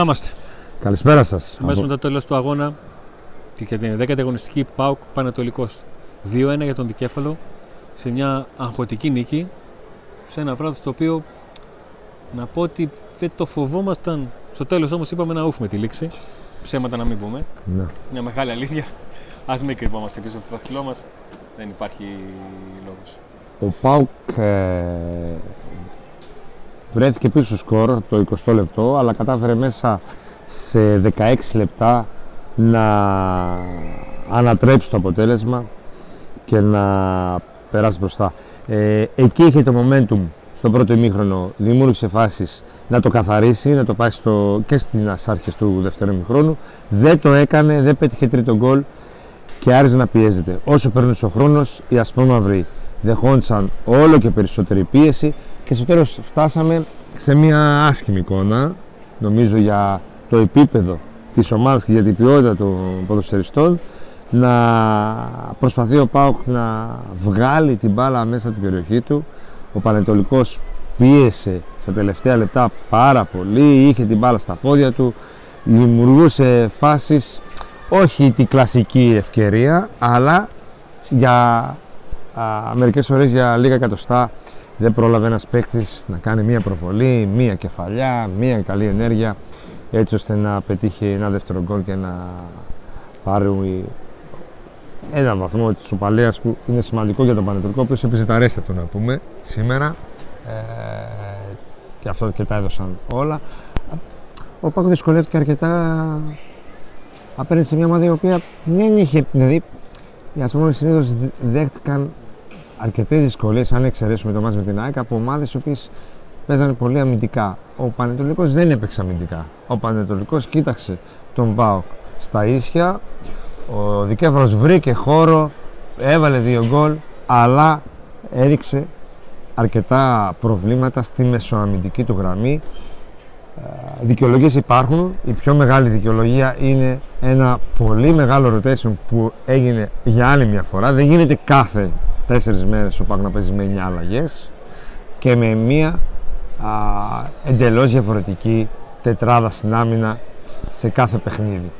Να είμαστε. Καλησπέρα σας. Αμέσως μετά το τέλος του αγώνα για την 10η αγωνιστική ΠΑΟΚ Πανετολικός. 2-1 για τον Δικέφαλο σε μια αγχωτική νίκη. Σε ένα βράδυ το οποίο να πω ότι δεν το φοβόμασταν. Στο τέλος όμως είπαμε να ούφουμε τη λήξη. Ψέματα να μην πούμε. Ναι. Μια μεγάλη αλήθεια. Α μην κρυβόμαστε πίσω από το δάχτυλό μας. Δεν υπάρχει λόγος. Ο Πάουκ ε, βρέθηκε πίσω στο σκορ το 20 λεπτό, αλλά κατάφερε μέσα σε 16 λεπτά να ανατρέψει το αποτέλεσμα και να περάσει μπροστά. Ε, εκεί είχε το momentum στο πρώτο ημίχρονο, δημιούργησε φάσεις να το καθαρίσει, να το πάει στο, και στις άρχες του δεύτερου ημίχρονου. Δεν το έκανε, δεν πέτυχε τρίτο γκολ και άρχισε να πιέζεται. Όσο περνούσε ο χρόνος, οι ασπρόμαυροι δεχόντουσαν όλο και περισσότερη πίεση και στο τέλος φτάσαμε σε μια άσχημη εικόνα, νομίζω για το επίπεδο της ομάδας και για την ποιότητα των ποδοσφαιριστών να προσπαθεί ο Πάουκ να βγάλει την μπάλα μέσα από την περιοχή του. Ο Πανετολικός πίεσε στα τελευταία λεπτά πάρα πολύ, είχε την μπάλα στα πόδια του, δημιουργούσε φάσεις, όχι την κλασική ευκαιρία, αλλά για α, μερικές φορές για λίγα εκατοστά δεν πρόλαβε ένας παίκτης να κάνει μία προβολή, μία κεφαλιά, μία καλή ενέργεια έτσι ώστε να πετύχει ένα δεύτερο γκολ και να πάρει ένα βαθμό της οπαλία που είναι σημαντικό για τον Πανετολικό, ο οποίος έπαιζε τα ρέστα του να πούμε σήμερα. Ε, και αυτό και τα έδωσαν όλα. Ο Πάκο δυσκολεύτηκε αρκετά απέναντι σε μια ομάδα η οποία δεν είχε. Δηλαδή, οι Ασπρόμονε συνήθως δέχτηκαν αρκετές δυσκολίες, αν εξαιρέσουμε το μάτι με την ΑΕΚ, από ομάδες οι οποίες παίζανε πολύ αμυντικά. Ο Πανετολικός δεν έπαιξε αμυντικά. Ο Πανετολικός κοίταξε τον Μπάουκ στα ίσια. Ο Δικέφαλος βρήκε χώρο, έβαλε δύο γκολ, αλλά έδειξε αρκετά προβλήματα στη μεσοαμυντική του γραμμή. Ε, δικαιολογίες υπάρχουν. Η πιο μεγάλη δικαιολογία είναι ένα πολύ μεγάλο rotation που έγινε για άλλη μια φορά. Δεν γίνεται κάθε τέσσερις μέρες ο Πάκου να παίζει με 9 αλλαγές και με μία α, εντελώς διαφορετική τετράδα στην άμυνα σε κάθε παιχνίδι.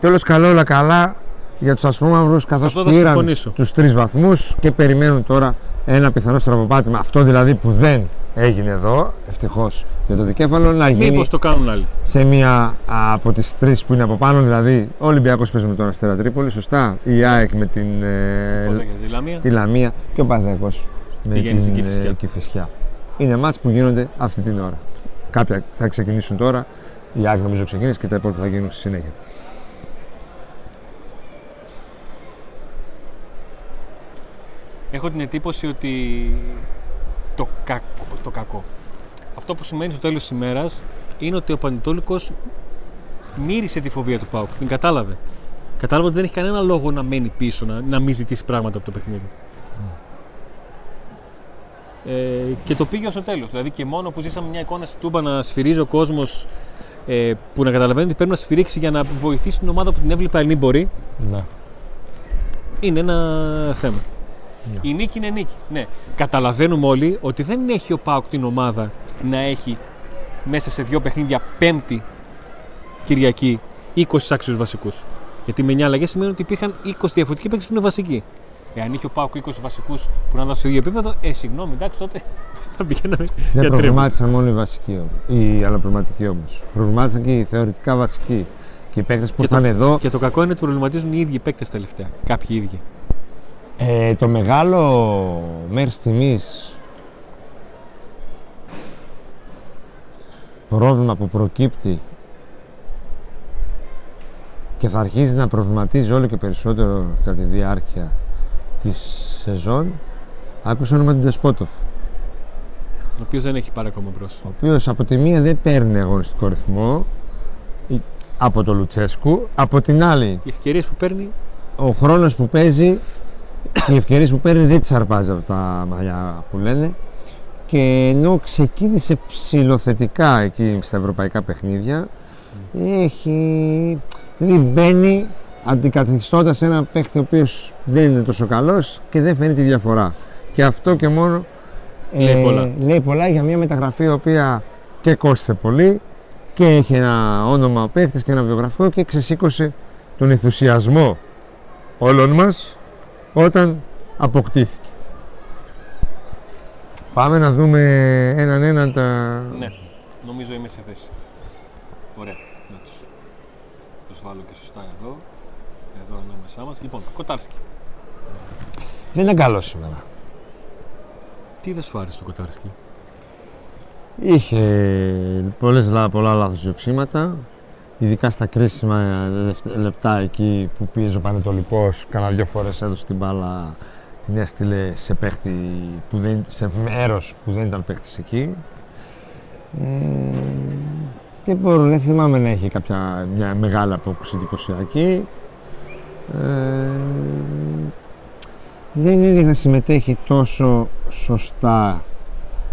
Τέλος καλό όλα καλά για τους ασπρόμαυρους καθώς πήραν τους τρεις βαθμούς και περιμένουν τώρα ένα πιθανό στραβοπάτημα. Αυτό δηλαδή που δεν έγινε εδώ, ευτυχώς για το δικέφαλο, να γίνει. Μήπως το κάνουν άλλοι. Σε μία από τις τρεις που είναι από πάνω, δηλαδή ο Ολυμπιακός παίζει με τον Αστέρα Τρίπολη, σωστά. Η ΑΕΚ με την. Ε, τη, Λαμία; τη Λαμία και ο Παναθυναϊκό με την ε, Κηφισιά. Είναι μάτς που γίνονται αυτή την ώρα. Κάποια θα ξεκινήσουν τώρα, η ΑΕΚ νομίζω ξεκίνησε και τα υπόλοιπα θα γίνουν στη συνέχεια. Έχω την εντύπωση ότι το κακό, το κακό. Αυτό που σημαίνει στο τέλος της ημέρας είναι ότι ο Πανετόλικος μύρισε τη φοβία του Πάουκ. Την κατάλαβε. Κατάλαβε ότι δεν έχει κανένα λόγο να μένει πίσω, να, να μην ζητήσει πράγματα από το παιχνίδι. Ε, και το πήγε ως το τέλος. Δηλαδή και μόνο που ζήσαμε μια εικόνα στη Τούμπα να σφυρίζει ο κόσμος ε, που να καταλαβαίνει ότι πρέπει να σφυρίξει για να βοηθήσει την ομάδα που την έβλεπε αν μπορεί. Να. Είναι ένα θέμα. Ναι. Η νίκη είναι νίκη. Ναι. Καταλαβαίνουμε όλοι ότι δεν έχει ο Πάουκ την ομάδα να έχει μέσα σε δύο παιχνίδια πέμπτη Κυριακή 20 άξιους βασικούς. Γιατί με 9 αλλαγές σημαίνει ότι υπήρχαν 20 διαφορετικοί παίκτες που είναι βασικοί. Εάν είχε ο Πάουκ 20 βασικούς που να ήταν στο ίδιο επίπεδο, ε, συγγνώμη, εντάξει, τότε θα πηγαίναμε. Δεν προβλημάτισαν μόνο οι βασικοί, οι αλλοπραγματικοί όμως. Προβλημάτισαν και οι θεωρητικά βασικοί. Και οι παίκτες που ήρθαν εδώ. Και το κακό είναι ότι προβληματίζουν οι ίδιοι παίκτες τελευταία. Κάποιοι ίδιοι. Ε, το μεγάλο μέρη τιμής. Πρόβλημα που προκύπτει και θα αρχίζει να προβληματίζει όλο και περισσότερο κατά τη διάρκεια της σεζόν άκουσα όνομα του Ντεσπότοφ. Ο οποίος δεν έχει πάρει ακόμα μπρος. Ο οποίος από τη μία δεν παίρνει αγωνιστικό ρυθμό από το Λουτσέσκου από την άλλη οι ευκαιρίες που παίρνει. ο χρόνος που παίζει οι ευκαιρίες που παίρνει δεν τις αρπάζει από τα μαλλιά που λένε και ενώ ξεκίνησε ψηλοθετικά εκεί στα ευρωπαϊκά παιχνίδια έχει δηλαδή μπαίνει αντικαθιστώντας ένα παίχτη ο οποίος δεν είναι τόσο καλός και δεν φαίνει τη διαφορά. Και αυτό και μόνο λέει, πολλά. λέει πολλά για μια μεταγραφή η οποία και κόστησε πολύ και έχει ένα όνομα ο παίχτης και ένα βιογραφικό και ξεσήκωσε τον ενθουσιασμό όλων μας όταν αποκτήθηκε. Πάμε να δούμε έναν έναν τα... Ναι, νομίζω είμαι σε θέση. Ωραία, να τους, τους βάλω και σωστά εδώ. Εδώ ανάμεσά μας. Λοιπόν, Κοτάρσκι. Δεν είναι καλό σήμερα. Τι δεν σου άρεσε το Κοτάρσκι; Είχε πολλές, λα- πολλά λάθος διοξήματα, ειδικά στα κρίσιμα δευτε- λεπτά εκεί που πίεζε ο Πανετολικός, κάνα δύο φορές έδωσε την μπάλα, την έστειλε σε παίχτη που δεν, σε μέρος που δεν ήταν παίχτης εκεί. Ε, δεν μπορώ, δεν θυμάμαι να έχει κάποια μια μεγάλη απόκριση εντυπωσιακή. Ε, δεν έδειχνε να συμμετέχει τόσο σωστά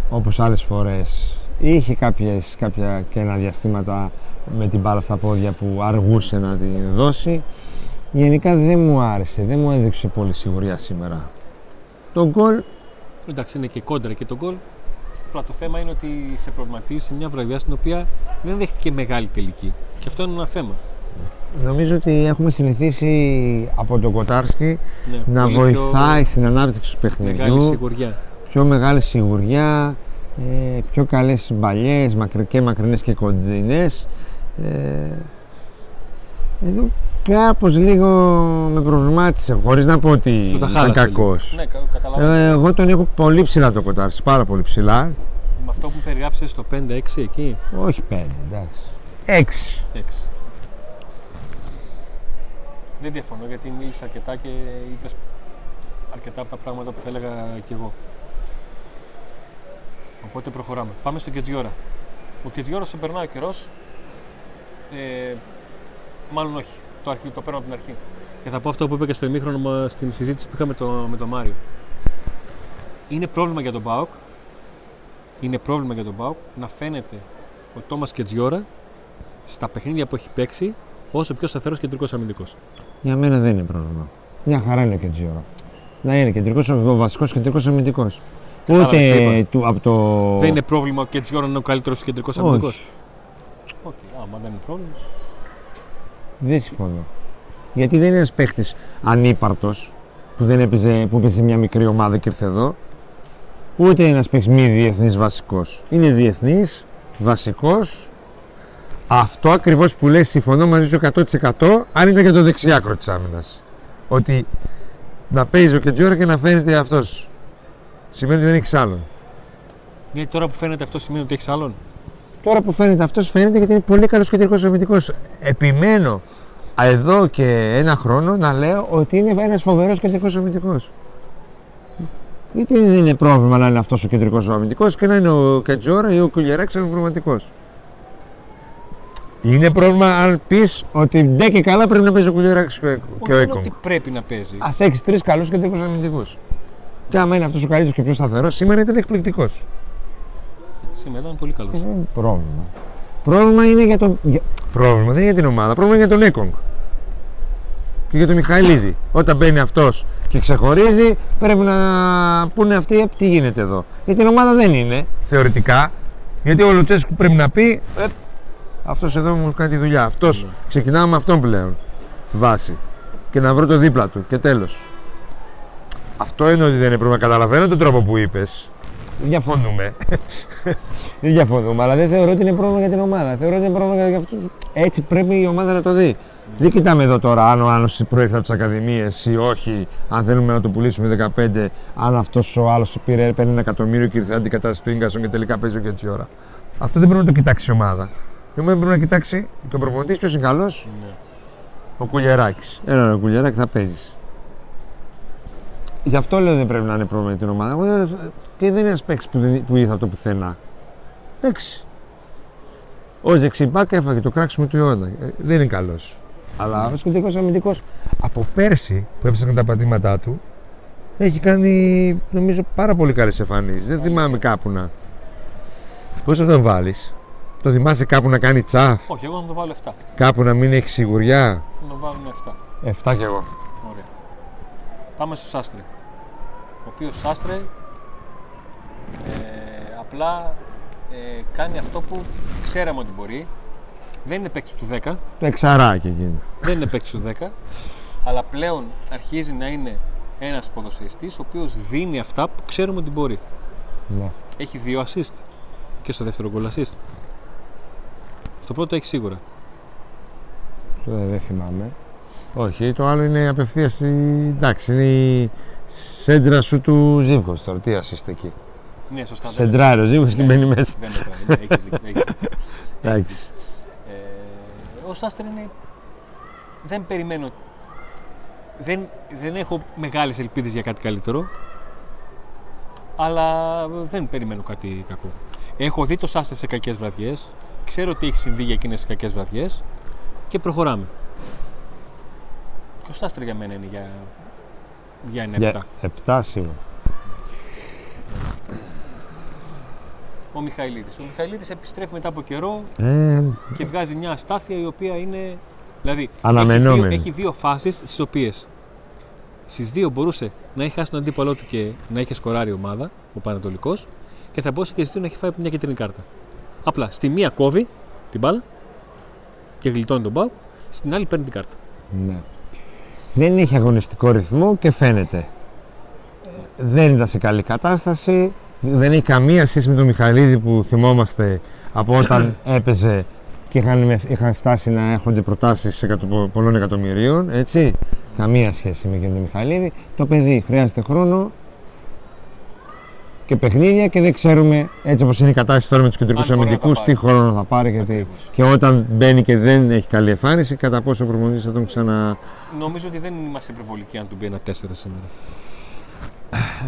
όπως άλλες φορές. Είχε κάποιες, κάποια κενά διαστήματα με την μπάλα στα πόδια που αργούσε να την δώσει. Γενικά δεν μου άρεσε, δεν μου έδειξε πολύ σιγουριά σήμερα. Το γκολ Εντάξει, είναι και κόντρα και το γκολ. Απλά το θέμα είναι ότι σε προβληματίζει σε μια βραδιά στην οποία δεν δέχτηκε μεγάλη τελική. Και αυτό είναι ένα θέμα. νομίζω ότι έχουμε συνηθίσει από τον Κοτάρσκι Ναι, να πολύ βοηθάει στην ανάπτυξη του Πιο μεγάλη παιχνιδιού. σιγουριά. πιο μεγάλη σιγουριά, ε, πιο καλές μπαλιές, μακρι, και μακρινές και κοντινές. Ε, εδώ κάπως λίγο με προβλημάτισε, χωρίς να πω ότι Σου τα ήταν χάλασε λίγο. κακός. Ναι, κα- καταλαβαίνω. Ε, εγώ τον έχω πολύ ψηλά το κοτάρι, πάρα πολύ ψηλά. Με αυτό που περιγράψε στο 5-6 εκεί; Όχι πέντε, εντάξει. Έξι. 6. Δεν διαφωνώ γιατί μίλησα αρκετά και είπες αρκετά από τα πράγματα που θα έλεγα κι εγώ. Οπότε προχωράμε. Πάμε στο Κετζιόρα. Ο Κετζιόρας σε περνάει ο καιρός. Ε, μάλλον όχι. Το, αρχή, το παίρνω από την αρχή. Και θα πω αυτό που είπα και στο ημίχρονο μα- στην συζήτηση που είχαμε το, με τον Μάριο. Είναι πρόβλημα για τον Μπάουκ. Είναι πρόβλημα για τον Μπάουκ να φαίνεται ο Τόμας Κετζιόρα στα παιχνίδια που έχει παίξει όσο πιο σταθερός κεντρικός αμυντικός. Για μένα δεν είναι πρόβλημα. Μια χαρά είναι και τζιόρο. Να είναι κεντρικός, ο βασικός κεντρικός αμυντικός. Κατάλαβες τι Ούτε είπα. του, από το... Δεν είναι πρόβλημα ο Κετζιόρα να είναι ο καλύτερος κεντρικός αμυντικός. Όχι. Όχι, άμα δεν είναι πρόβλημα. Δεν συμφωνώ. Γιατί δεν είναι ένας παίχτης ανύπαρτος που, δεν έπαιζε, που έπαιζε μια μικρή ομάδα και ήρθε εδώ. Ούτε ένας παίχτης μη διεθνής βασικός. Είναι διεθνής, βασικός. Αυτό ακριβώς που λες συμφωνώ μαζί σου 100% αν ήταν και το δεξιάκρο της άμυνας. Ότι να παίζει ο Κετζόρα και να φαίνεται αυτός. Σημαίνει ότι δεν έχεις άλλον. Γιατί τώρα που φαίνεται αυτό σημαίνει ότι έχεις άλλον; Τώρα που φαίνεται αυτός, φαίνεται γιατί είναι πολύ καλός κεντρικός αμυντικός. Επιμένω α, εδώ και ένα χρόνο να λέω ότι είναι ένας φοβερός κεντρικός αμυντικός. Γιατί δεν είναι πρόβλημα να είναι αυτός ο κεντρικός αμυντικός και να είναι ο Κατζόρα ή ο Κουλιαράκης αναπληρωματικό. Είναι πρόβλημα αν πεις ότι ντε και καλά πρέπει να παίζει ο Κουλιαράκης και ο Όχι είναι Έκογκ. ότι πρέπει να παίζει. Α έχεις τρεις καλούς κεντρικούς αμυντικούς. Και άμα είναι αυτός ο καλύτερος και πιο σταθερός, σήμερα ήταν εκπληκτικός. Σήμερα ήταν πολύ καλός. Δεν είναι πρόβλημα. Πρόβλημα είναι για τον. για- Πρόβλημα δεν είναι για την ομάδα, πρόβλημα είναι για τον Έκογκ. Και για τον Μιχαηλίδη. Όταν μπαίνει αυτός και ξεχωρίζει, πρέπει να πούνε αυτοί τι γίνεται εδώ. Για την ομάδα δεν είναι, θεωρητικά. Γιατί ο Λουτσέσκου πρέπει να πει, ε, αυτός εδώ μου κάνει τη δουλειά. Αυτός. Ξεκινάμε με αυτόν πλέον. Βάση. Και να βρω το δίπλα του. Και τέλος. Αυτό είναι ότι δεν είναι πρόβλημα. Καταλαβαίνω τον τρόπο που είπες. Διαφωνούμε. δεν διαφωνούμε, αλλά δεν θεωρώ ότι είναι πρόβλημα για την ομάδα. Θεωρώ ότι είναι πρόβλημα για αυτό. Έτσι πρέπει η ομάδα να το δει. Δεν κοιτάμε εδώ τώρα αν ο άλλος προέρχεται από τις ακαδημίες ή όχι, αν θέλουμε να το πουλήσουμε 15, αν αυτός ο άλλος πήρε παίρνει ένα εκατομμύριο και ήρθε αντικατάσταση του γκασον και τελικά παίζει και έτσι ώρα. Αυτό δεν πρέπει να το κοιτάξει η ομάδα. Η ομάδα πρέπει να κοιτάξει και ο προπονητής ποιος είναι καλός, Ναι. ο Κουλιαράκης. Ένα ο Κουλιαράκη θα παίζεις. Γι' αυτό λέω δεν πρέπει να είναι πρόβλημα για την ομάδα. Εγώ δεν- και δεν είναι ένας παίκτης που, δεν- που ήρθε από το πουθενά. Εντάξει. Ο Ζεξιμπάκ έφαγε το κράξιμο του αιώνα. Ε, δεν είναι καλός. Αλλά ο κεντρικό αμυντικός από πέρσι που έψαχναν τα πατήματά του έχει κάνει νομίζω πάρα πολύ καλές εμφανίσεις. Δεν θυμάμαι κάπου να. Πώς θα τον βάλεις, Το θυμάσαι κάπου να κάνει τσαφ, Όχι, εγώ να το βάλω 7. κάπου να μην έχεις σιγουριά; Να το βάλουμε 7. 7 κι εγώ. Ωραία. Πάμε στο Σάστρε. Ο οποίος Σάστρε ε, απλά ε, κάνει αυτό που ξέραμε ότι μπορεί. Δεν είναι παίκτης του 10. Το εξαράκι εκείνο. Δεν είναι παίκτης του 10. Αλλά πλέον αρχίζει να είναι ένας ποδοσφαιριστής ο οποίος δίνει αυτά που ξέρουμε ότι μπορεί. Ναι. Έχει δύο assist και στο δεύτερο γκολ assist. Στο πρώτο έχει σίγουρα. Το δεν, δεν θυμάμαι. Όχι, το άλλο είναι απευθείας. Εντάξει, είναι η σέντρα σου του Ζήβκο τώρα. Τι assist εκεί; Ναι, σωστά. δεν- Σεντράρει ο Ζήβκο και Ναι. μπαίνει μέσα. Δεν μετράει. ναι, έχεις δίκιο, έχεις δίκιο. Εντάξει. Ε, ο Σάστερ είναι. Δεν περιμένω. Δεν, δεν έχω μεγάλες ελπίδες για κάτι καλύτερο. Αλλά δεν περιμένω κάτι κακό. Έχω δει το Σάστερ σε κακές βραδιές. Ξέρω τι έχει συμβεί για εκείνες τις κακές βραδιές. Και προχωράμε. Και ο Σάστερ για μένα είναι για, για ένα Για επτά; επτά σίγουρα. Ο Μιχαηλίδης. Ο Μιχαηλίδης επιστρέφει μετά από καιρό Ε, και βγάζει μια αστάθεια η οποία είναι. Δηλαδή, Αναμενόμενη. Έχει δύο, έχει δύο φάσεις στις οποίες στις δύο μπορούσε να έχει χάσει τον αντίπαλό του και να έχει σκοράρει η ομάδα, ο Πανατολικός, και θα μπορούσε και στις δύο να έχει φάει μια κίτρινη κάρτα. Απλά στη μία κόβει την μπάλα και γλιτώνει τον Μπάουκ, στην άλλη παίρνει την κάρτα. ναι. Δεν έχει αγωνιστικό ρυθμό και φαίνεται. Δεν ήταν σε καλή κατάσταση. Δεν έχει καμία σχέση με τον Μιχαλίδη που θυμόμαστε από όταν έπαιζε και είχαν, είχαν φτάσει να έχονται προτάσεις εκατο, πολλών εκατομμυρίων. Έτσι. Καμία σχέση με τον Μιχαλίδη. Το παιδί χρειάζεται χρόνο και παιχνίδια και δεν ξέρουμε έτσι όπως είναι η κατάσταση τώρα με τους κεντρικούς Αν μπορεί να τα αμυντικούς τι πάρει. χρόνο θα πάρει και, τι. Ακριβώς. και όταν μπαίνει και δεν έχει καλή εμφάνιση κατά πόσο ο προπονητής θα τον ξανα... Νομίζω ότι δεν είμαστε υπερβολικοί αν του μπει ένα 4 σήμερα.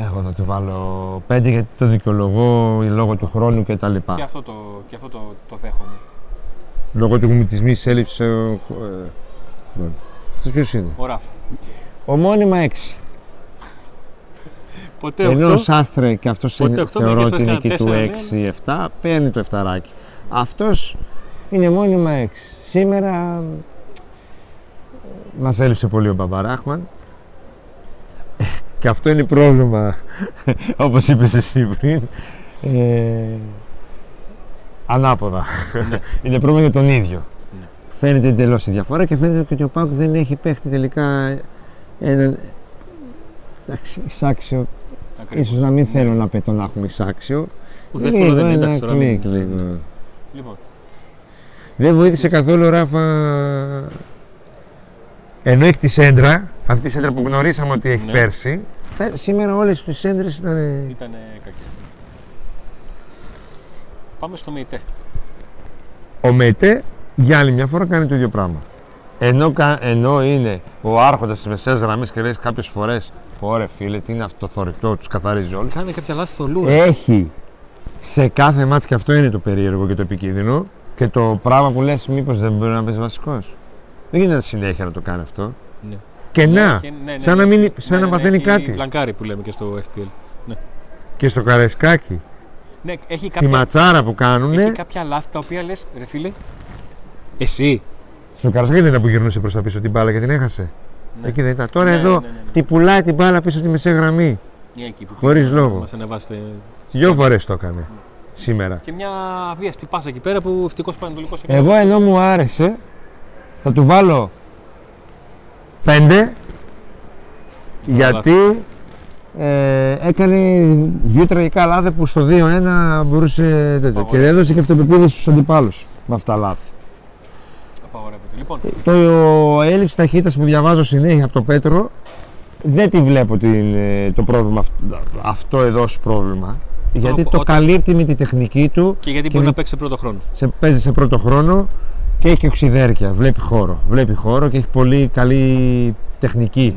Εγώ θα του βάλω 5 γιατί το δικαιολογώ λόγω του χρόνου και τα λοιπά. Και αυτό το, και αυτό το, το δέχομαι. Λόγω του γουμιτισμής έλλειψη ε, χρόνου. Αυτός ποιος είναι; Ο Ράφα. Ο μόνιμα 6. Ποτέ Ενώ ο οκτώ, Σάστρε και αυτός Ποτέ είναι, οκτώ, θεωρώ μερικές ότι είναι φορές εκεί του κανένα 6-7, παίρνει το 7 Αυτός είναι μόνιμα 6. Σήμερα μας έλειψε πολύ ο Μπαμπαράχμαν. Και αυτό είναι πρόβλημα, όπως είπες εσύ πριν, ε, ανάποδα. Ναι. είναι πρόβλημα για τον ίδιο. Ναι. Φαίνεται εντελώς η διαφορά και φαίνεται και ότι ο Πάουκ δεν έχει παίχτη τελικά έναν εντάξει, εισάξιο. Ακριβώς. Ίσως να μην θέλω να πετώ να έχουμε εισάξιο. Ούτε εύκολο δεν είναι, ένα εντάξει, τώρα κλικ μην- λίγο. Λοιπόν, Δεν βοήθησε καθόλου ο Ράφα. Ενώ έχει τη σέντρα, αυτή τη σέντρα που γνωρίσαμε ότι έχει Ναι. πέρσι, θα- σήμερα όλες τις σέντρες ήταν. ήταν κακές. Πάμε στο ΜΕΙΤΕ. Ο Μετέ για άλλη μια φορά κάνει το ίδιο πράγμα. Ενώ, κα- ενώ είναι ο άρχοντας της μεσαίας γραμμής και λέει κάποιες φορέ: Ωρε φίλε, τι είναι αυτό το θορυκτό, τους καθαρίζει όλους. Κάνει κάποια λάθη θολού. Έχει σε κάθε μάτς και αυτό είναι το περίεργο και το επικίνδυνο και το πράγμα που λες μήπως δεν μπορεί να παίζει βασικός. Δεν γίνεται συνέχεια να το κάνει αυτό. Ναι. Και Ναι, να, έχει- ναι, ναι, σαν ναι. να, μην, Ναι, σαν ναι, να ναι, μαθαίνει έχει κάτι. Μπλανκάρι που λέμε και στο FPL. Ναι, Και στο καρεσκάκι, ναι έχει, στη κάποια, ματσάρα που κάνουν, έχει κάποια λάθη τα οποία λες, ρε φίλε, εσύ. στο καρεσκάκι δεν ήταν που γυρνούσε προς τα πίσω την μπάλα και την έχασε. Ναι. Εκεί δεν ήταν. Τώρα Ναι, εδώ ναι, ναι, ναι. την πουλάει την μπάλα πίσω από τη μεσαία γραμμή. Ναι, εκεί που Χωρίς πήγε, λόγο. Μας ανεβάσετε. Δυο φορές το έκανε σήμερα. Και μια αβίαστη πάσα εκεί πέρα που ευτυχώς Πανατολικός έκανε. Εγώ ενώ μου άρεσε, θα του βάλω 5 γιατί ε, έκανε δύο τραγικά λάθη που στο 2-1 μπορούσε τέτοιο. Και Απαγορεύεται. έδωσε και αυτοπεποίθηση στους αντιπάλους με αυτά τα λάθη. Απαγορεύεται. Λοιπόν, Το έλλειψη ταχύτητας που διαβάζω συνέχεια από τον Πέτρο δεν τη βλέπω την, ε, το πρόβλημα αυτό, αυτό εδώ ως πρόβλημα. Γιατί το όταν- καλύπτει με τη τεχνική του και γιατί και μπορεί με- να παίξει σε πρώτο χρόνο. σε, παίζει σε πρώτο χρόνο και έχει και οξυδέρκεια. Βλέπει χώρο. Βλέπει χώρο και έχει πολύ καλή τεχνική.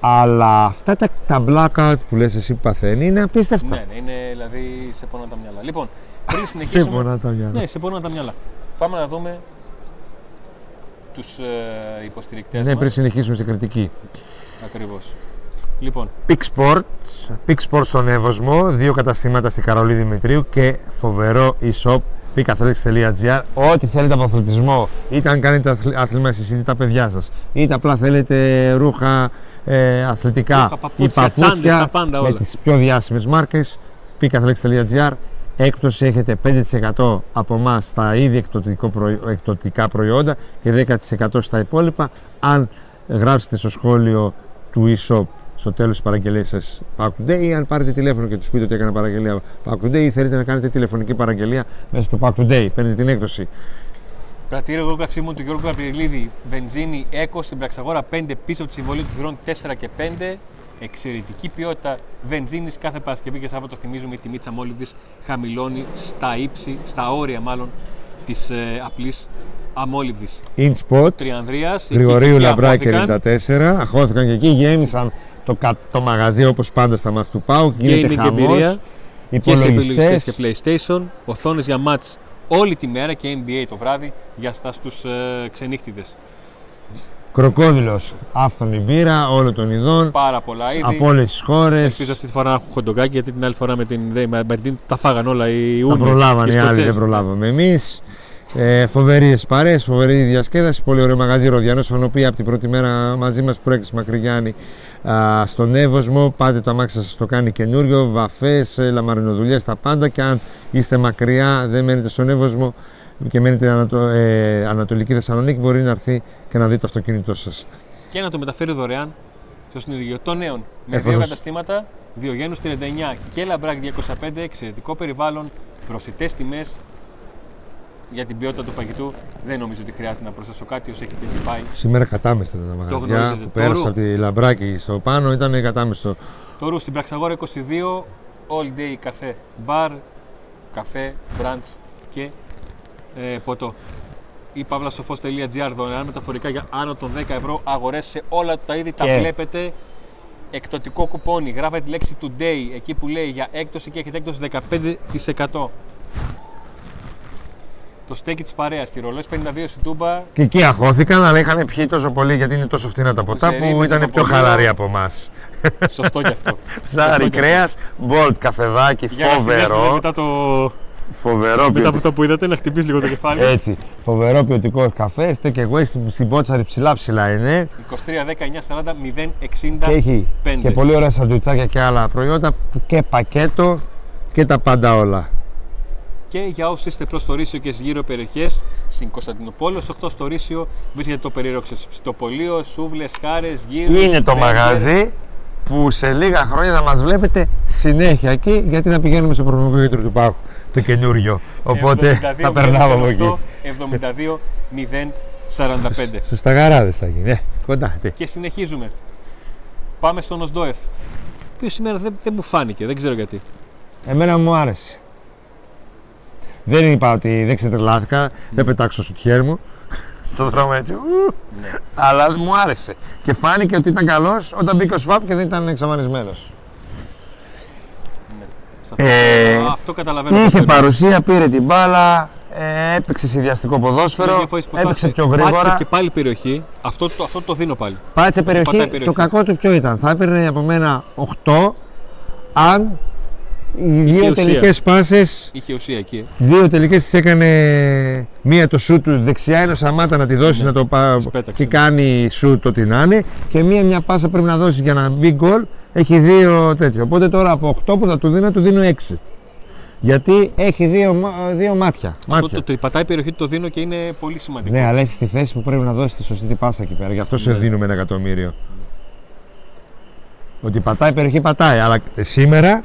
Αλλά αυτά τα, τα blackout που λες εσύ που παθαίνει είναι απίστευτα. Ναι, ναι, είναι δηλαδή σε πονά τα μυαλά. Λοιπόν, πριν Σε συνεχίσουμε. πονά τα μυαλά. Ναι, σε πονά τα μυαλά. Πάμε να δούμε τους ε, υποστηρικτές Ναι, μας. πριν συνεχίσουμε στην κριτική. Ακριβώς. Λοιπόν, Peak Sports, Peak Sports στον Εύωσμο, δύο καταστήματα στη Καρολή Δημητρίου και φοβερό e-shop peakathletics.gr Ό,τι θέλετε από αθλητισμό, είτε αν κάνετε αθλ- άθλημα εσείς είτε τα παιδιά σας, είτε απλά θέλετε ρούχα ε, αθλητικά Ρούχα, ή παπούτσια, τσάντες, τα πάντα με όλα. τις πιο διάσημες μάρκες peakathletics.gr έκπτωση έχετε 5% από εμάς στα ήδη εκπτωτικό προϊ- εκπτωτικά προϊόντα και 10% στα υπόλοιπα αν γράψετε στο σχόλιο του e-shop στο τέλος της παραγγελίας σας Pack Today ή αν πάρετε τηλέφωνο και τους πείτε ότι έκανα παραγγελία Pack Today ή θέλετε να κάνετε τηλεφωνική παραγγελία μέσα στο Pack Today, παίρνετε την έκπτωση. Πρατήριο εγώ καυσίμων του Γιώργου Γαβριλίδη, βενζίνη Eco στην Πραξαγόρα 5 πίσω από τη συμβολή του θυρών 4 και 5. Εξαιρετική ποιότητα βενζίνης κάθε Παρασκευή και Σάββατο. Θυμίζουμε η τιμή της αμόλυβδης χαμηλώνει στα ύψη, στα όρια μάλλον της ε, απλής αμόλυβδης. In spot, Τριανδρία. Γρηγορίου Λαμπράκη 94, αχώθηκαν και εκεί, γέμισαν το, κα- το μαγαζί όπως πάντα στα μας του ΠΑΟΚ, γίνεται Gaming εμπειρία χαμός, και σε υπολογιστές υπολογιστές, και PlayStation. Οθόνες για match όλη τη μέρα και NBA το βράδυ για στα στους ε, ξενύχτιδες. Κροκόδιλος, άφθονη μπύρα, όλων των ειδών, Πάρα πολλά είδη. από όλες τις χώρες, Ελπίζω αυτή τη φορά να έχουν χοντογκάκι γιατί την άλλη φορά με την, με, με την τα φάγαν όλα οι τα Ούνοι. προλάβανε οι άλλοι, Σκοτσέζοι. δεν προλάβαμε εμείς. Ε, φοβερή παρέ, φοβερή διασκέδαση. Πολύ ωραίο μαγαζί Ροδιανός, στον οποίο από την πρώτη μέρα μαζί μας προέκτησε Μακρυγιάννη α, στον Εύωσμο. Πάτε το αμάξι σας το κάνει καινούριο, βαφές, λαμαρινοδουλειές, τα πάντα. Και αν είστε μακριά, δεν μένετε στον Εύωσμο και μένετε ανατο, ε, Ανατολική Θεσσαλονίκη, μπορεί να έρθει και να δει το αυτοκίνητό σας. Και να το μεταφέρει δωρεάν στο συνεργείο των νέων. Με Εφόσον- δύο καταστήματα, Διογένους 39 και Λαμπράκ 205, εξαιρετικό περιβάλλον, προσιτές τιμές για την ποιότητα του φαγητού. Δεν νομίζω ότι χρειάζεται να προσθέσω κάτι όσοι έχετε εκεί πάει. Σήμερα κατάμεστα τα μαγαζιά γνωρίζετε. που Το πέρασα Ρου. από τη Λαμπράκη στο πάνω, ήταν κατάμεστο. Το Ρου στην Πραξαγόρα 22, all day καφέ, bar, καφέ, brunch και ε, ποτό. Ή παύλασοφός.gr δωρεάν μεταφορικά για άνω των 10 ευρώ αγορές σε όλα τα είδη. Τα Και- βλέπετε. Εκτοτικό κουπόνι. Γράφετε τη λέξη today εκεί που λέει για έκπτωση και έχετε έκπτωση 15%. Το στέκι της παρέας, τη ρολόι 52 στην Τούμπα, Και εκεί αχώθηκαν, αλλά είχαν πιει τόσο πολύ γιατί είναι τόσο φτηνά τα ποτά Ζερί που με ήταν πιο φυτοπολείο. χαλαροί από εμάς. σωστό κι αυτό. Ψάρι, Σωστό κι κρέας, μπολτ, καφεδάκι, αυτό. Για να συνέλθουμε φοβερό. μετά, το... Φοβερό μετά από ποιοτικό. το που είδατε να χτυπήσεις λίγο το κεφάλι. Έτσι, φοβερό ποιοτικό καφέ. Take away στην, στην Πότσαρη ψηλά ψηλά είναι. 23, 19, 40, 0, 60. Και έχει πέντε. και πολύ ωραία σαντουιτσάκια και άλλα προϊόντα που και πακέτο και τα πάντα όλα. Και για όσοι είστε προς το Ρήσιο και στις γύρω περιοχές, στην Κωνσταντινούπολη, στο 8 στο Ρήσιο, βρίσκεται το περίεργο ξεψητοπολείο, σούβλες, χάρες, γύρω. Είναι το μαγαζί που σε λίγα χρόνια θα μας βλέπετε συνέχεια εκεί γιατί θα πηγαίνουμε στο προγραμματικό κέντρο του Πάχου το καινούριο. Οπότε θα περνάμε από εκεί. 72 045. Στους ταγαράδες θα γίνει. Ε, κοντά. Τι. Και συνεχίζουμε. Πάμε στον Οσδόεφ. Ποιο σήμερα δεν, δεν μου φάνηκε, δεν ξέρω γιατί. Εμένα μου άρεσε. Δεν είπα ότι δεν ξετρελάθηκα, δεν πετάξω στο σουτιέρ μου. Στον δρόμο έτσι. ου, Ναι. Αλλά μου άρεσε. Και φάνηκε ότι ήταν καλός όταν μπήκε ο Σβάπ και δεν ήταν εξαφανισμένος. Σε Ε, αυτό, αυτό καταλαβαίνω. Είχε καθόλου. παρουσία, πήρε την μπάλα, ε, έπαιξε συνδυαστικό ποδόσφαιρο, Δύο φορές έπαιξε προσπάθησε. πιο Πάτησε γρήγορα. και πάλι περιοχή. Αυτό, το- αυτό το δίνω πάλι. Πάτησε περιοχή. πατάει περιοχή. Το κακό του ποιο ήταν. Θα έπαιρνε από μένα 8 αν οι δύο ουσία. τελικές πάσες Είχε ουσία εκεί. Δύο τελικές τις έκανε μία το σουτ του δεξιά, είναι ο Σαμάτα να τη δώσει να το πά... Τις πέταξε. και κάνει σουτ ό,τι να είναι. Και μία μια πάσα πρέπει να δώσει για να μπει γκολ. Έχει δύο τέτοιο. Οπότε τώρα από 8 που θα του δίνω, του δίνω 6. Γιατί έχει δύο, μα- δύο μάτια. Αυτό μάτια. το, το πατάει περιοχή το δίνω και είναι πολύ σημαντικό. Ναι, αλλά είσαι στη θέση που πρέπει να δώσει τη σωστή την πάσα εκεί πέρα. Γι' αυτό σε Ναι. δίνουμε ένα εκατομμύριο. Ότι πατάει περιοχή, πατάει. Αλλά σήμερα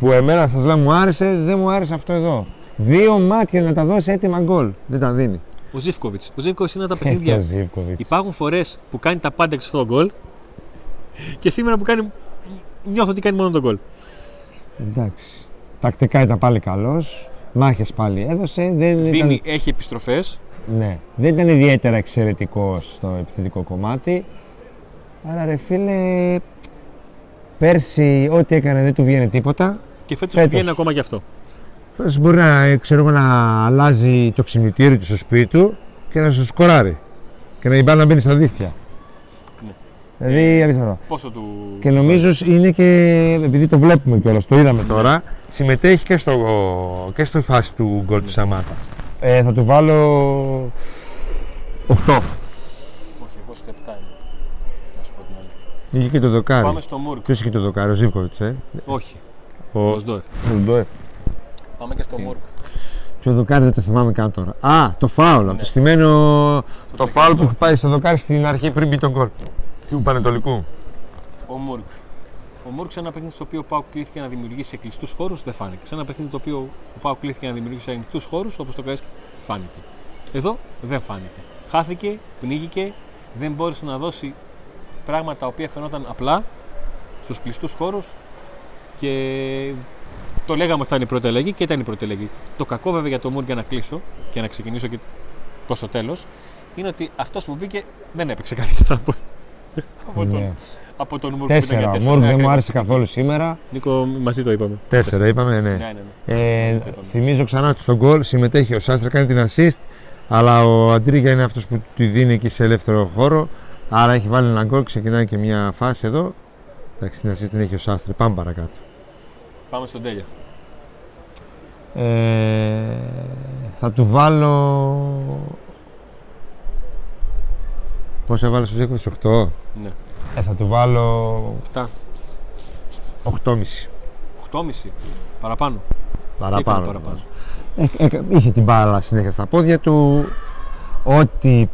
που εμένα σας λέω μου άρεσε, δεν μου άρεσε αυτό εδώ. Δύο μάτια να τα δώσει έτοιμα γκολ. Δεν τα δίνει. Ο Ζήφκοβιτς. Ο Ζήφκοβιτς είναι από τα Ε, παιχνίδια. το Ζίβκοβιτς. Υπάρχουν φορές που κάνει τα πάντα εξ αυτό το γκολ και σήμερα που κάνει. Νιώθω ότι κάνει μόνο τον γκολ. Εντάξει. Τακτικά ήταν πάλι καλός. Μάχες πάλι έδωσε. Δεν ήταν, Δίνει, έχει επιστροφές. ναι, δεν ήταν ιδιαίτερα εξαιρετικός στο επιθετικό κομμάτι. Άρα ρε φίλε, πέρσι ό,τι έκανε δεν του βγαίνει τίποτα. Και φέτος Φέτος. βγαίνει ακόμα γι' αυτό. Φέτος μπορεί να, ε, ξέρω, εγώ, να αλλάζει το ξυπνητήρι του στο σπίτι του και να σου σκοράρει. Και να η μπάλα να μπαίνει στα δίχτυα. Ναι. Δηλαδή, απίστευτο. Πόσο του. Και νομίζω είναι και, επειδή το βλέπουμε κιόλας, το είδαμε τώρα, συμμετέχει και στο, και στο φάση του γκολ του Σαμάτα. Ε, θα του βάλω 8. Όχι, εγώ στο 7 είμαι. Να σου πω την αλήθεια. Είχε και το δοκάρι. Πάμε στο Μουρκ. Ποιος είχε το δοκάρι, ο Ζίβκοβιτς, ε; Όχι. Ο, Ο Σδόεφ. ο Ντόεφ. Πάμε και στο Τι; Μούρκ. Ποιο δοκάρι δεν το θυμάμαι καν τώρα. Α, το φάουλ. Ναι. Το στημένο. Το το φάουλ που κεφάλι. έχει πάει στο δοκάρι στην αρχή πριν μπει τον γκολ. Του Πανετολικού. Ο Μούρκ. Ο Μούρκ σε ένα παιχνίδι στο οποίο ο Πάουκ κλείθηκε να δημιουργήσει κλειστού χώρους δεν φάνηκε. Σε ένα παιχνίδι το οποίο ο Πάουκ κλείθηκε να δημιουργήσει ανοιχτού χώρους όπως το Καέσκα φάνηκε. Εδώ δεν φάνηκε. Χάθηκε, πνίγηκε, δεν μπόρεσε να δώσει πράγματα τα οποία φαινόταν απλά στους κλειστούς χώρους και το λέγαμε ότι θα είναι η πρώτη αλλαγή και ήταν η πρώτη αλλαγή. Το κακό βέβαια για το Μούρκ για να κλείσω και να ξεκινήσω και προς το τέλος είναι ότι αυτός που μπήκε δεν έπαιξε καλύτερα από, από τον, Ναι. από τον Μούρκ. που ήταν Τέσσερα. για Ο τέσσερα. Μούργκ Ναι, δεν μου ακριβώς. άρεσε καθόλου σήμερα. Νίκο, μαζί το είπαμε. Τέσσερα είπαμε, ναι. Ναι, ναι, ναι. Ε, Μαζί το είπαμε. θυμίζω ξανά ότι στον γκολ συμμετέχει ο Σάστρα, κάνει την assist, αλλά ο Αντρίγια είναι αυτός που τη δίνει εκεί σε ελεύθερο χώρο. Άρα έχει βάλει ένα γκολ, ξεκινάει και μια φάση εδώ. Εντάξει, την assist την έχει ο Σάστρα. Πάμε παρακάτω. Πάμε στον τέλεια. Ε, θα του βάλω. Πώς έβαλες στους 28? Ναι. Ε, θα του βάλω 7. 8,5 8,5. Παραπάνω. παραπάνω. Τι έκανε παραπάνω; Ε, ε, είχε την μπάλα συνέχεια στα πόδια του. Ό,τι.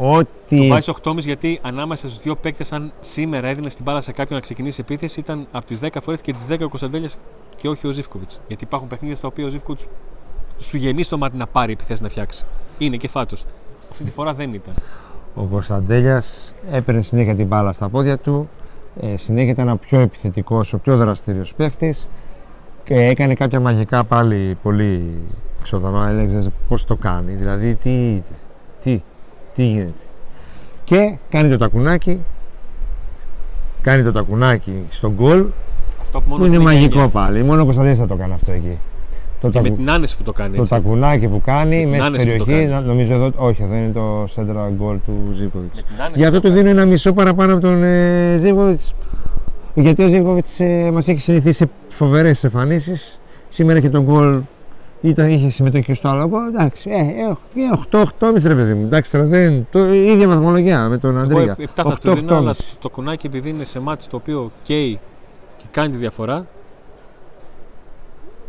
Ε, ό,τι. Το βάζει 8,5 γιατί ανάμεσα στους δύο παίκτες, αν σήμερα έδινες την μπάλα σε κάποιον να ξεκινήσει επίθεση, ήταν από τις 10 φορές και τις 10 ο Κωνσταντέλιας και όχι ο Ζήφκοβιτς. Γιατί υπάρχουν παιχνίδια στα οποία ο Ζήφκοβιτς σου γεμίσει το μάτι να πάρει επιθέσεις να φτιάξει. Είναι και φάτος. Αυτή τη φορά δεν ήταν. Ο Κωνσταντέλιας έπαιρνε συνέχεια την μπάλα στα πόδια του. Ε, συνέχεια ήταν ο πιο επιθετικός, ο πιο δραστήριος παίχτης και έκανε κάποια μαγικά πάλι πολύ ξοδαμά. Έλεγες πώς το κάνει, δηλαδή τι, τι, τι γίνεται. Και κάνει το τακουνάκι, κάνει το τακουνάκι στον γκολ Αυτό που μόνο που είναι του δίνει μαγικό έννοια. πάλι. Μόνο ο Κωνσταντέλιας θα το κάνει αυτό εκεί. Το, Και με τακου- την άνεση που το κάνει. το Έτσι. τακουνάκι που κάνει την μέσα στην άνεση που το περιοχή, κάνει. να- νομίζω εδώ, όχι εδώ είναι το central goal του Ζήκοβιτς. Με την άνεση Γι' αυτό που το του δίνω ένα μισό παραπάνω από τον ε, Ζίβκοβιτς. Γιατί ο Ζίβκοβιτς ε, μας έχει συνηθίσει σε φοβερές εμφανίσεις. Σήμερα και τον γκολ ήταν, είχε συμμετοχή στο άλλο γκολ. Εντάξει, ε, ε, 8-8,5 ρε παιδί μου. Εντάξει, τώρα δεν. Το, η ίδια βαθμολογία με τον Εγώ Αντρίγια. 7 θα του δίνω, αλλά 8-8,5. το κουνάκι επειδή είναι σε μάτι το οποίο καίει και κάνει τη διαφορά.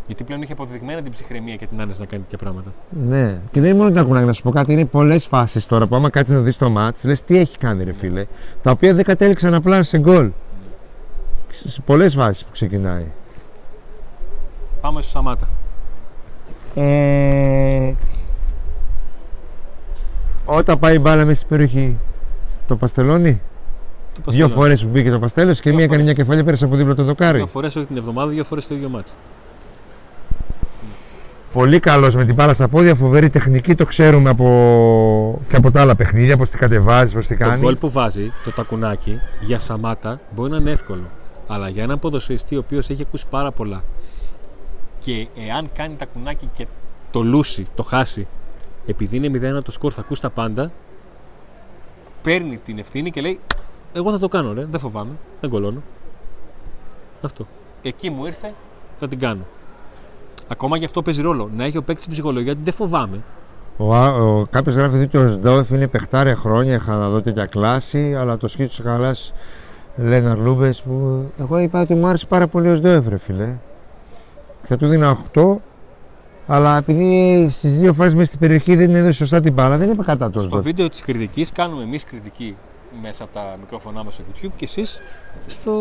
Γιατί πλέον έχει αποδεδειγμένα την ψυχραιμία και την άνεση να κάνει τέτοια πράγματα. Ναι, και δεν είναι μόνο τα κουνάκια, να σου πω κάτι. Είναι πολλές φάσεις τώρα που άμα κάτσεις να δεις το μάτς, λες τι έχει κάνει, ρε φίλε. Τα οποία δεν κατέληξαν απλά σε γκολ. Σε πολλές φάσεις που ξεκινάει. Πάμε στο Σαμάτα. Ε, όταν πάει η μπάλα μέσα στην περιοχή, το παστελώνει. Το Δύο Παστελόνι. φορές που μπήκε το παστέλος και Δύο μία έκανε φορές. μια κεφαλιά πέρασε από δίπλα το δοκάρι. Δύο φορές όχι την εβδομάδα, δύο φορές το ίδιο μάτσο. Πολύ καλός με την μπάλα στα πόδια, φοβερή τεχνική, το ξέρουμε από... και από τα άλλα παιχνίδια, πώς τη κατεβάζει, πώς τη Το κάνει. γκολ που βάζει, το τακουνάκι, για Σαμάτα μπορεί να είναι εύκολο. Αλλά για έναν ποδοσφαιριστή ο οποίος έχει ακούσει πάρα πολλά και εάν κάνει τακουνάκι και το λούσει, το χάσει, επειδή είναι 0 το σκορ, θα ακούσει τα πάντα, παίρνει την ευθύνη και λέει: Εγώ θα το κάνω, ρε, δεν φοβάμαι, δεν κολώνω. Αυτό. Εκεί μου ήρθε, θα την κάνω. Ακόμα γι' αυτό παίζει ρόλο. Να έχει ο παίκτης ψυχολογία ότι δεν φοβάμαι. Ο, ο, κάποιος γράφει ότι ο Σντόεφ είναι παιχτάρια χρόνια, είχα να δω τέτοια κλάση, αλλά το σκίτσο της χαλάς Λέναρ Λούμπες που εγώ είπα ότι μου άρεσε πάρα πολύ ο Σντόεφ ρε φίλε. Θα του δίνα 8, αλλά επειδή στις δύο φάσεις μέσα στην περιοχή δεν έδωσε σωστά την μπάλα, δεν είπα κατά το Στο Σντόεφ. βίντεο της κριτικής κάνουμε εμείς κριτική μέσα από τα μικρόφωνά μας στο YouTube και εσείς στο.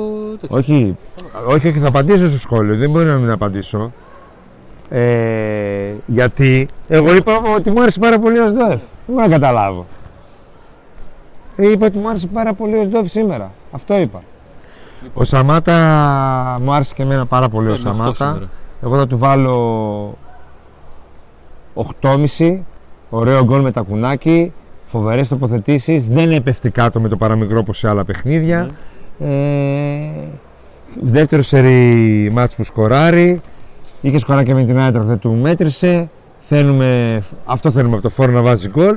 τέτοιο. Όχι, όχι, όχι, θα απαντήσω στο σχόλιο, δεν μπορεί να μην απαντήσω. Ε, γιατί εγώ είπα ότι μου άρεσε πάρα πολύ ο Σντόεφ. Δεν μπορώ να καταλάβω. Ε, είπα ότι μου άρεσε πάρα πολύ ο Σντόεφ σήμερα. Αυτό είπα. Λοιπόν, Ο Σαμάτα μου άρεσε και εμένα πάρα πολύ ο παίρνω αυτό Σαμάτα. Σήμερα. Εγώ θα του βάλω 8,5. Ωραίο γκολ με τα κουνάκι. Φοβερές τοποθετήσεις. Δεν έπεφτε κάτω με το παραμικρό όπως σε άλλα παιχνίδια. Ναι. Ε, δεύτερο σερί μάτς που σκοράρει. Είχε σκοράρει και με την Άιτραχ, δεν του μέτρησε. Θέλουμε, αυτό θέλουμε από το φόρο να βάζει γκολ.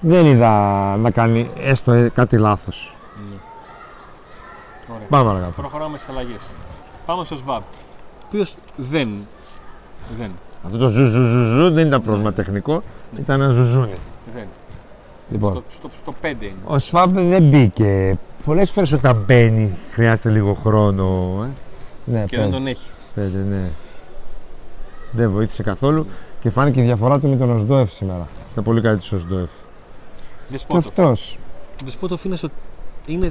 Δεν είδα να κάνει έστω ε, κάτι λάθος. Ναι. Ωραία. Πάμε παρακάτω. Προχωράμε στις αλλαγές. Πάμε στο ΣΒΑΠ. Ο οποίος δεν. Δεν. Αυτό το ζουζουζουζου δεν ήταν πρόβλημα τεχνικό, Ναι. ήταν ένα ζουζούνι. δεν. Λοιπόν, Στο, στο, στο 5 είναι. ο Σφάμπ δεν μπήκε. Πολλές φορές όταν μπαίνει χρειάζεται λίγο χρόνο. Ε. Ναι, Και δεν τον έχει. πέντε, ναι. Δεν βοήθησε καθόλου και φάνηκε η διαφορά του με τον Οσδόεφ σήμερα. Ήταν πολύ καλή του Οσδόεφ. Και Δεσπότοφ. αυτός. Ο Δεσπότοφ είναι στο. Είναι...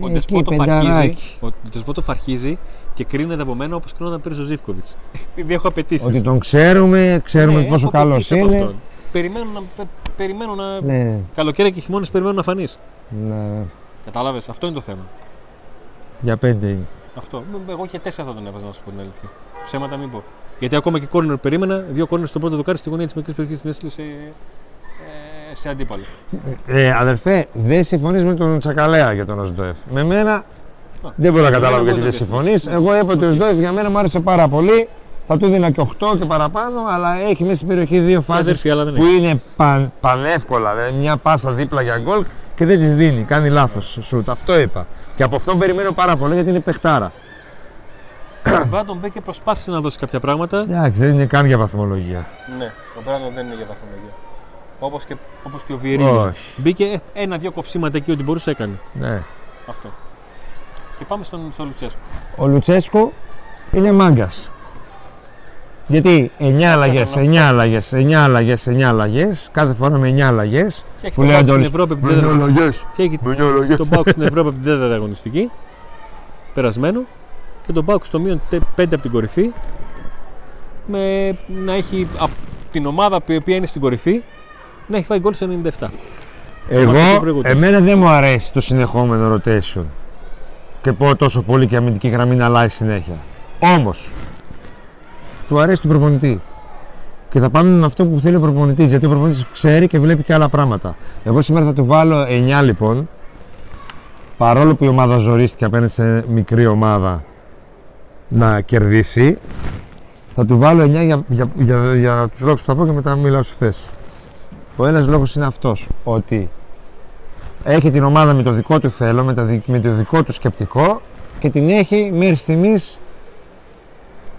Ο εκεί, Δεσπότοφ αρχίζει, πενταράκι. ο Δεσπότοφ αρχίζει και κρίνεται από μένα όπως κρίνονταν πέρυσι ο Ζήφκοβιτς. Επειδή έχω απαιτήσεις. Ότι τον ξέρουμε, ξέρουμε πόσο καλός είναι. Περιμένω να. πε- Περιμένω να... Ναι, Καλοκαίρι και χειμώνες περιμένω να φανείς. ναι. Κατάλαβες, αυτό είναι το θέμα. Για πέντε είναι. Αυτό. Μ, Εγώ και τέσσερα θα τον έβαζα να σου πω την αλήθεια. Ψέματα μην πω. Γιατί ακόμα και κόρνερ περίμενα, δύο κόρνερ στο πρώτο δοκάρι στη γωνία της μικρής περιοχής την έστειλε σε, ε, σε αντίπαλο. Ε, αδερφέ, δεν συμφωνείς με τον Τσακαλέα για τον Οσδόεφ. Με μένα δεν μπορώ να με καταλάβω μένα γιατί δεν μπορεί να συμφωνείς. Εγώ είπα ότι ο Οσδόεφ για μένα μου άρεσε πάρα πολύ. Θα του δίνα και 8 και παραπάνω, αλλά έχει μέσα στην περιοχή δύο φάσεις αδερφή, αλλά δεν που είναι παν, πανεύκολα. Δηλαδή μια πάσα δίπλα για γκολ και δεν της δίνει. Κάνει λάθος σουτ. Αυτό είπα. Και από αυτόν περιμένω πάρα πολύ γιατί είναι παιχτάρα. Ο Μπράντον Μπέκερ προσπάθησε να δώσει κάποια πράγματα. Εντάξει, δεν είναι καν για βαθμολογία. Ναι, ο Μπράντον δεν είναι για βαθμολογία. Όπως και, όπως και ο Βιερίνια. Όχι. Μπήκε ένα-δύο κοψίματα εκεί ό,τι μπορούσε έκανε. Ναι. Αυτό. Και πάμε στον, στον Λουτσέσκου. Ο Λουτσέσκου είναι μάγκας. Γιατί 9 αλλαγές, 9 αλλαγές, 9 αλλαγές, 9 αλλαγές, κάθε φορά με 9 αλλαγές. Και έχει Που τον λέει Πάουκ στην Αντώνης, Ευρώπη από Με την 9 τέταρτη- αλλαγέ. και έχει Με 9 αλλαγέ. τον Πάουκ στην Ευρώπη από την τέταρτη αγωνιστική. Περασμένο. Και τον Πάουκ στο μείον 5 από την κορυφή. Με να έχει από την ομάδα που η οποία είναι στην κορυφή να έχει φάει γκολ σε 97. Εγώ, Μαθητή προηγούνται. εμένα δεν μου αρέσει το συνεχόμενο rotation. Και πω τόσο πολύ και η αμυντική γραμμή να αλλάζει συνέχεια. Όμως, του αρέσει του προπονητή. Και θα πάμε με αυτό που θέλει ο προπονητής. Γιατί ο προπονητής ξέρει και βλέπει και άλλα πράγματα. Εγώ σήμερα θα του βάλω 9 λοιπόν. Παρόλο που η ομάδα ζορίστηκε απέναντι σε μικρή ομάδα να κερδίσει, θα του βάλω 9 για, για, για, για τους λόγους που θα πω και μετά μιλάω σου θες. Ο ένας λόγος είναι αυτός, ότι έχει την ομάδα με το δικό του θέλω, με, τα, δι- με το δικό του σκεπτικό και την έχει μέχρι στιγμής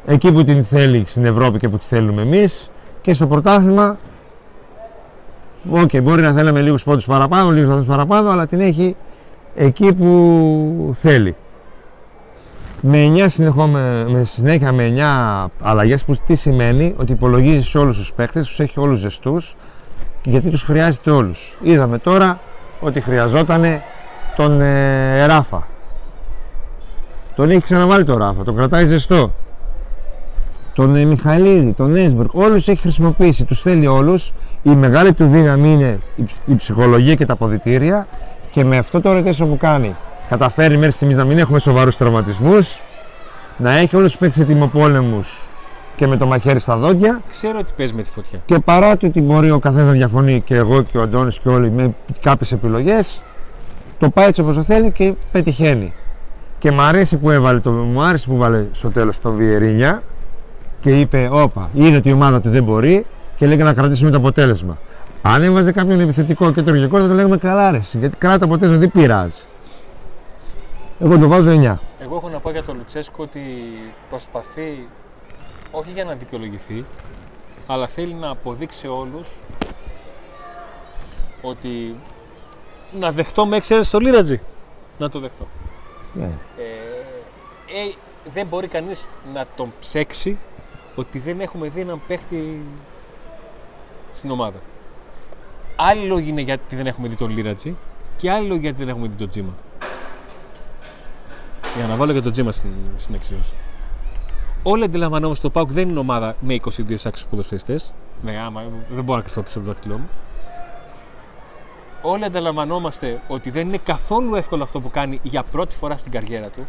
εκεί που την θέλει στην Ευρώπη και που τη θέλουμε εμείς και στο πρωτάθλημα Οκ, μπορεί να θέλαμε λίγους πόντους παραπάνω, λίγους βαθμούς παραπάνω, αλλά την έχει εκεί που θέλει. Με, 9 συνεχόμε, με συνέχεια με 9 αλλαγές που τι σημαίνει; Ότι υπολογίζεις σε όλους τους παίχτες, τους έχει όλους ζεστούς γιατί τους χρειάζεται όλους. Είδαμε τώρα ότι χρειαζόταν τον ε, Ράφα. Τον έχει ξαναβάλει τον Ράφα, τον κρατάει ζεστό. Τον ε, Μιχαηλίδη, τον Έσμπερκ, όλους έχει χρησιμοποιήσει, τους θέλει όλους. Η μεγάλη του δύναμη είναι η, ψ- η ψυχολογία και τα αποδητήρια και με αυτό το rotation που κάνει καταφέρει μέχρι στιγμής να μην έχουμε σοβαρούς τραυματισμούς, να έχει όλους τους παίκτες ετοιμοπόλεμους και με το μαχαίρι στα δόντια Ξέρω ότι παίζει με τη φωτιά. και παρά το ότι μπορεί ο καθένας να διαφωνεί και εγώ και ο Αντώνης και όλοι με κάποιες επιλογές, το πάει έτσι όπως το θέλει και πετυχαίνει. Και μου αρέσει που έβαλε, το, μου άρεσε που βάλε στο τέλος τον Βιερίνια και είπε: Όπα, είδε ότι η ομάδα του δεν μπορεί και λέγε να κρατήσουμε το αποτέλεσμα. Αν έβαζε κάποιον επιθετικό και τροργικό, θα το λέγαμε καλά, ρε, γιατί κράτα το αποτέλεσμα, δεν πειράζει. Εγώ το βάζω 9. Εγώ έχω να πω για τον Λουτσέσκο ότι προσπαθεί όχι για να δικαιολογηθεί, αλλά θέλει να αποδείξει σε όλους ότι να δεχτώ με εξαίρεση το Λίρατζι. Να το δεχτώ. Ναι. Ε, ε, δεν μπορεί κανείς να τον ψέξει ότι δεν έχουμε δει έναν παίχτη στην ομάδα. Άλλοι λόγοι είναι γιατί δεν έχουμε δει τον Λίρατζι και άλλοι λόγοι γιατί δεν έχουμε δει τον Τζίμα. Για να βάλω και τον Τζίμα στην, στην εξίωση. Όλοι αντιλαμβανόμαστε ότι το ΠΑΟΚ δεν είναι ομάδα με 22 άξιους ποδοσφαιριστές. Ναι, άμα, δεν μπορώ να κρυφτώ πίσω από το δάχτυλό μου. Όλοι αντιλαμβανόμαστε ότι δεν είναι καθόλου εύκολο αυτό που κάνει για πρώτη φορά στην καριέρα του.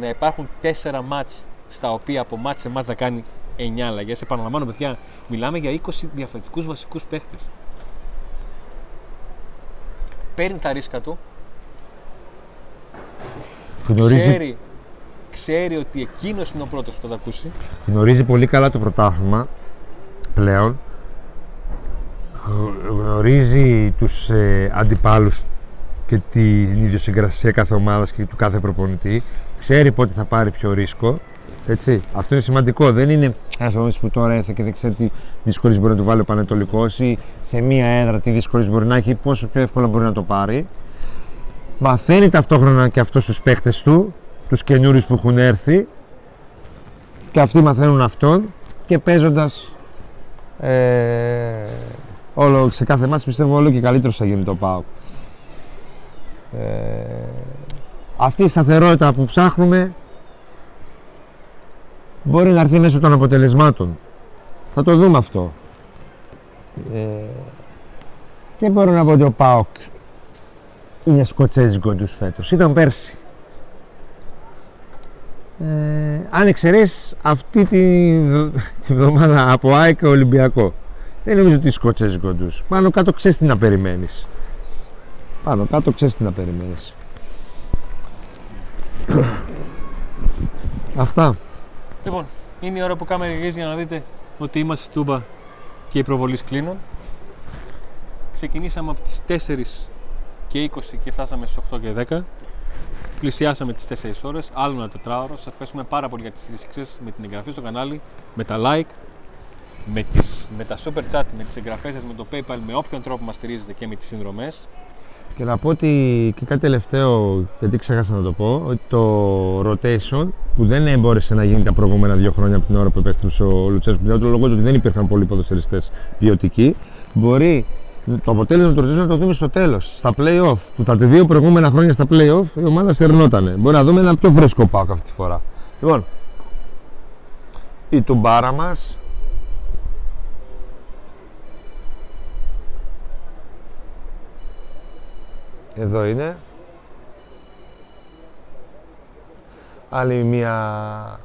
Να υπάρχουν τέσσερα μάτς στα οποία από μάτς σε μάτς να κάνει 9 αλλαγές. Επαναλαμβάνω, παιδιά, μιλάμε για 20 διαφορετικούς βασικούς παίχτες. Παίρνει τα ρίσκα του, Γνωρίζει, ξέρει, ξέρει ότι εκείνος είναι ο πρώτος που θα τα ακούσει. γνωρίζει πολύ καλά το πρωτάθλημα πλέον. Γ- Γνωρίζει τους ε, αντιπάλους και την ιδιοσυγκρασία κάθε ομάδας και του κάθε προπονητή. Ξέρει πότε θα πάρει πιο ρίσκο. Έτσι. Αυτό είναι σημαντικό. Δεν είναι ένας προπονητή που τώρα έφυγε και δεν ξέρει τι δυσκολίε μπορεί να του βάλει ο Πανετολικός ή σε μία έδρα τι δυσκολίε μπορεί να έχει, πόσο πιο εύκολα μπορεί να το πάρει. Μαθαίνει ταυτόχρονα και αυτός στου παίχτε του, τους καινούριους που έχουν έρθει και αυτοί μαθαίνουν αυτόν και παίζοντας ε, όλο, σε κάθε μάτς πιστεύω όλο και καλύτερο θα γίνει το ΠΑΟΚ. Ε, αυτή η σταθερότητα που ψάχνουμε μπορεί να έρθει μέσω των αποτελεσμάτων. Θα το δούμε αυτό. Ε, δεν μπορώ να πω ότι ο ΠΑΟΚ είναι σκοτσέζικο τους φέτος. Ήταν πέρσι. Ε, αν εξαιρέσεις αυτή τη, τη βδομάδα από ΑΕΚ Ολυμπιακό. Δεν νομίζω ότι είναι σκοτσέζικο του. Πάνω κάτω ξέρεις τι να περιμένεις. Πάνω κάτω ξέρεις τι να περιμένεις. Αυτά. Λοιπόν, είναι η ώρα που κάνουμε γυρίζει για να δείτε ότι είμαστε στη Τούμπα και οι προβολείς κλείνουν. Ξεκινήσαμε από τις 4 και 20 και φτάσαμε στις 8 και 10. Πλησιάσαμε τις 4 ώρες, άλλο ένα τετράωρο. Σας ευχαριστούμε πάρα πολύ για τις στήριξεις με την εγγραφή στο κανάλι, με τα like, με, τις, με τα super chat, με τις εγγραφές σας, με το PayPal, με όποιον τρόπο μας στηρίζετε και με τις συνδρομές. Και να πω ότι και κάτι τελευταίο, γιατί ξέχασα να το πω, ότι το rotation που δεν μπόρεσε να γίνει τα προηγούμενα δύο χρόνια από την ώρα που επέστρεψε ο Λουτσέσκου, για το λόγο ότι δεν υπήρχαν πολλοί ποδοσφαιριστές ποιοτικοί, μπορεί το αποτέλεσμα του rotation να το δούμε στο τέλος, στα playoff. Που τα δύο προηγούμενα χρόνια στα playoff η ομάδα σερνότανε. Μπορεί να δούμε ένα πιο φρέσκο πάκ αυτή τη φορά. Λοιπόν, η τουμπάρα μας Εδώ είναι. Άλλη μια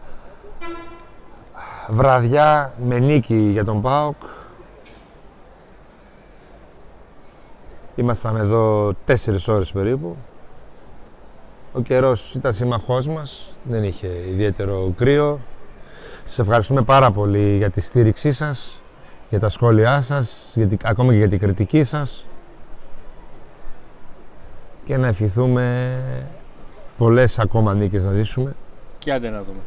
βραδιά με νίκη για τον ΠΑΟΚ. Ήμασταν εδώ τέσσερις ώρες περίπου. Ο καιρός ήταν σύμμαχός μας, δεν είχε ιδιαίτερο κρύο. Σας ευχαριστούμε πάρα πολύ για τη στήριξή σας, για τα σχόλιά σας, για ακόμα και για την κριτική σας και να ευχηθούμε πολλές ακόμα νίκες να ζήσουμε. Και άντε να δούμε.